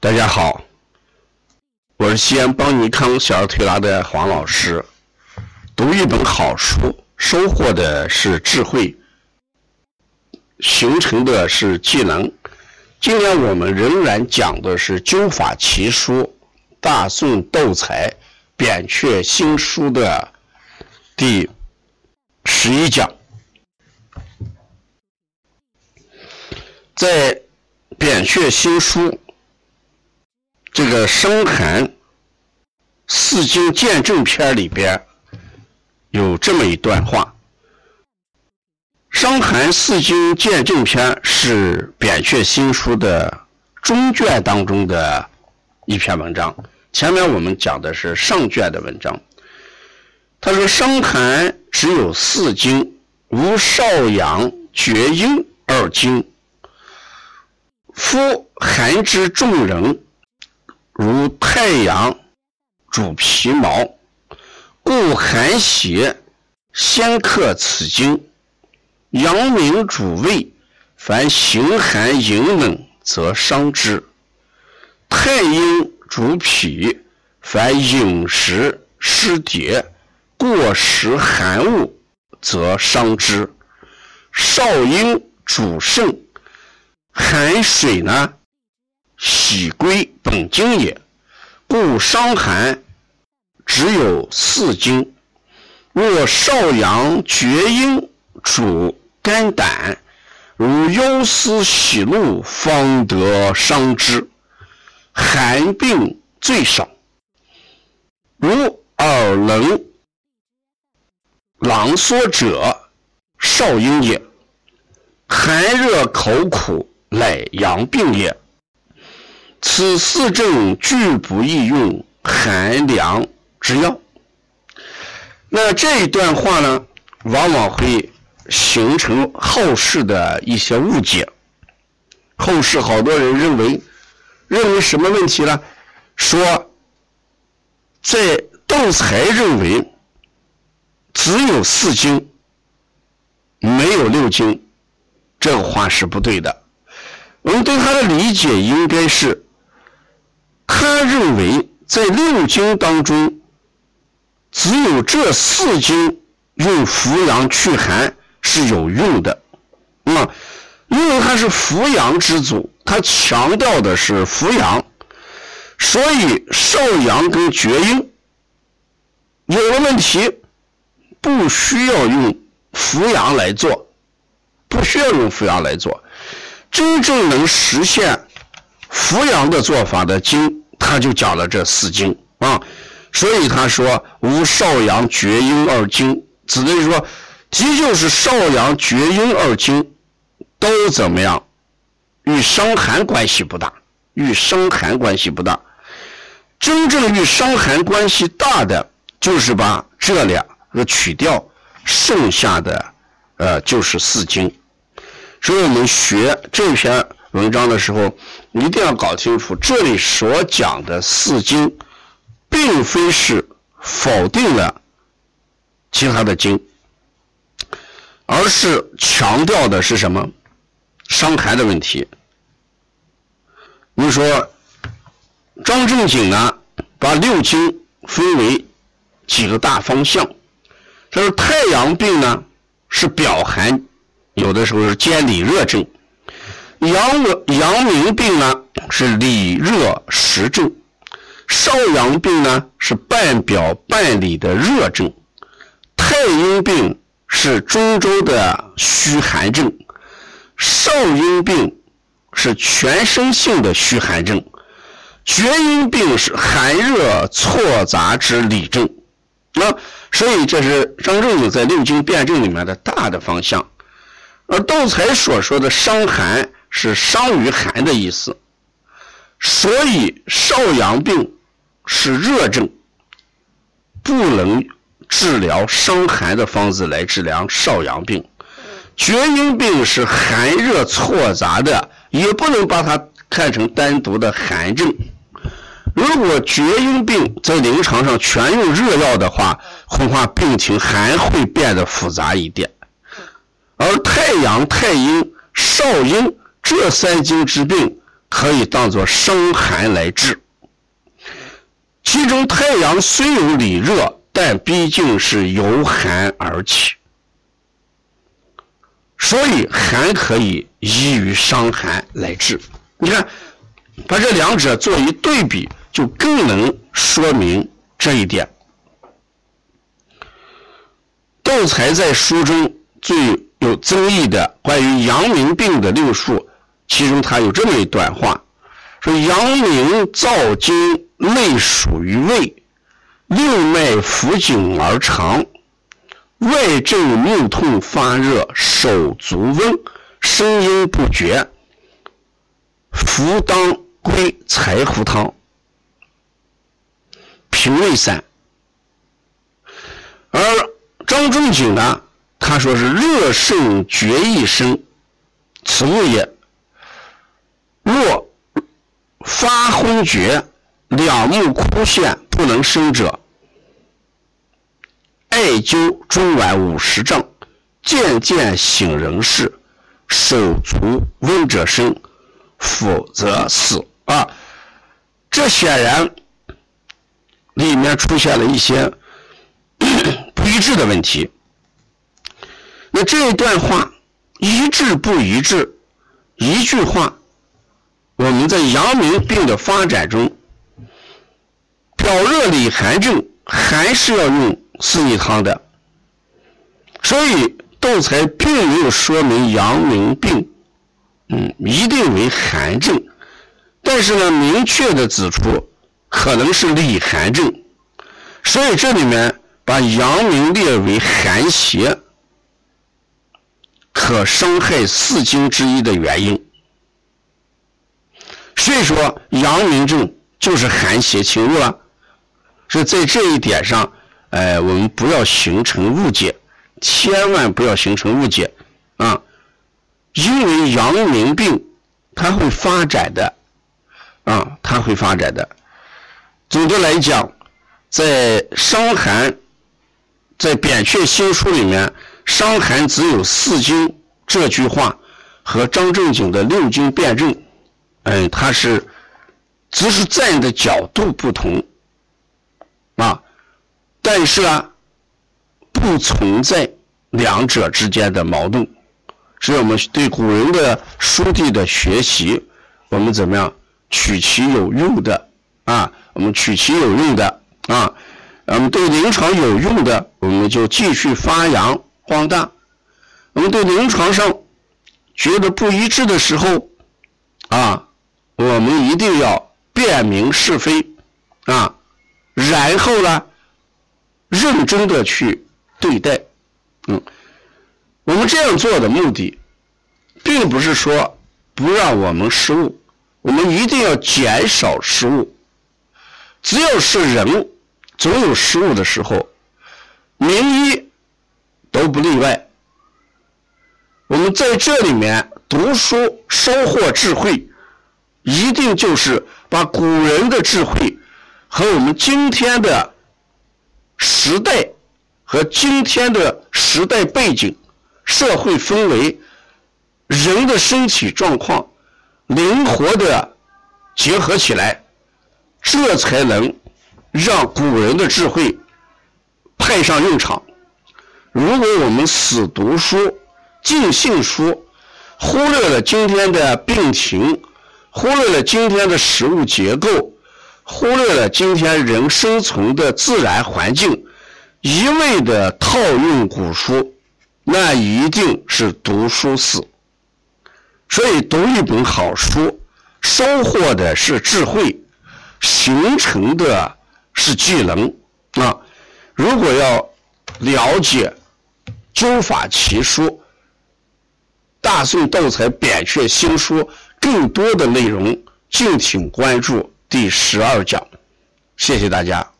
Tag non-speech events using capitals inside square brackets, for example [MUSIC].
大家好，我是西安邦尼康小儿推拿的黄老师。读一本好书，收获的是智慧，形成的是技能。今天我们仍然讲的是《灸法奇书》大宋斗才扁鹊新书的第十一讲，在扁鹊新书。这个《伤寒四经鉴证篇》里边有这么一段话，《伤寒四经鉴证篇》是扁鹊新书的中卷当中的一篇文章。前面我们讲的是上卷的文章。他说：“伤寒只有四经，无少阳、厥阴二经。夫寒之众人。”如太阳主皮毛，故寒邪先克此经；阳明主胃，凡形寒饮冷，则伤之。太阴主脾，凡饮食失节、过食寒物，则伤之。少阴主肾，寒水呢？喜归本经也，故伤寒只有四经。若少阳、厥阴主肝胆，如忧思喜怒，方得伤之。寒病最少，如耳聋、狼缩者，少阴也；寒热口苦，乃阳病也。此四症俱不宜用寒凉之药。那这一段话呢，往往会形成后世的一些误解。后世好多人认为，认为什么问题呢？说，在斗才认为只有四经，没有六经，这个话是不对的。我们对他的理解应该是。他认为，在六经当中，只有这四经用扶阳祛寒是有用的。啊，因为他是扶阳之祖，他强调的是扶阳，所以少阳跟厥阴有了问题，不需要用扶阳来做，不需要用扶阳来做，真正能实现扶阳的做法的经。他就讲了这四经啊，所以他说无少阳、厥阴二经，指的是说，即就是少阳、厥阴二经都怎么样，与伤寒关系不大，与伤寒关系不大。真正与伤寒关系大的，就是把这两个取掉，剩下的呃就是四经。所以我们学这篇。文章的时候，一定要搞清楚，这里所讲的四经，并非是否定了其他的经，而是强调的是什么？伤寒的问题。你说张仲景呢，把六经分为几个大方向，他说太阳病呢是表寒，有的时候是兼里热症。阳阳明病呢是里热实症，少阳病呢是半表半里的热症，太阴病是中周的虚寒症，少阴病是全身性的虚寒症，厥阴病是寒热错杂之里症。那所以这是张仲景在六经辨证里面的大的方向，而窦才所说的伤寒。是伤于寒的意思，所以少阳病是热症，不能治疗伤寒的方子来治疗少阳病。厥阴病是寒热错杂的，也不能把它看成单独的寒症。如果厥阴病在临床上全用热药的话，恐怕病情还会变得复杂一点。而太阳、太阴、少阴。这三经之病可以当做伤寒来治。其中太阳虽有里热，但毕竟是由寒而起，所以寒可以依于伤寒来治。你看，把这两者做一对比，就更能说明这一点。窦才在书中最有争议的关于阳明病的六术，其中他有这么一段话，说阳明燥经内属于胃，六脉浮紧而长，外症目痛发热，手足温，声音不绝，服当归柴胡汤，平胃散，而。张仲景呢？他说是热盛厥一生，此物也。若发昏厥，两目枯陷，不能生者，艾灸中脘五十丈，渐渐醒人事，手足温者生，否则死。啊，这显然里面出现了一些 [COUGHS] 不。一致的问题，那这一段话一致不一致？一句话，我们在阳明病的发展中，表热里寒症还是要用四逆汤的，所以窦才并没有说明阳明病，嗯，一定为寒症，但是呢，明确的指出可能是里寒症，所以这里面。把阳明列为寒邪，可伤害四经之一的原因。所以说，阳明症就是寒邪侵入了。所以在这一点上，哎，我们不要形成误解，千万不要形成误解啊！因为阳明病它会发展的啊，它会发展的。总的来讲，在伤寒。在《扁鹊新书》里面，“伤寒只有四经”这句话和张仲景的六经辩证，嗯，它是只是站的角度不同啊，但是啊，不存在两者之间的矛盾。所以我们对古人的书地的学习，我们怎么样取其有用的啊？我们取其有用的啊。我们对临床有用的，我们就继续发扬光大；我们对临床上觉得不一致的时候，啊，我们一定要辨明是非，啊，然后呢，认真的去对待。嗯，我们这样做的目的，并不是说不让我们失误，我们一定要减少失误。只要是人。总有失误的时候，名医都不例外。我们在这里面读书收获智慧，一定就是把古人的智慧和我们今天的时代和今天的时代背景、社会氛围、人的身体状况灵活的结合起来，这才能。让古人的智慧派上用场。如果我们死读书、尽信书，忽略了今天的病情，忽略了今天的食物结构，忽略了今天人生存的自然环境，一味的套用古书，那一定是读书死。所以，读一本好书，收获的是智慧，形成的。是技能啊！如果要了解《灸法奇书》《大宋道才扁鹊新书》更多的内容，敬请关注第十二讲。谢谢大家。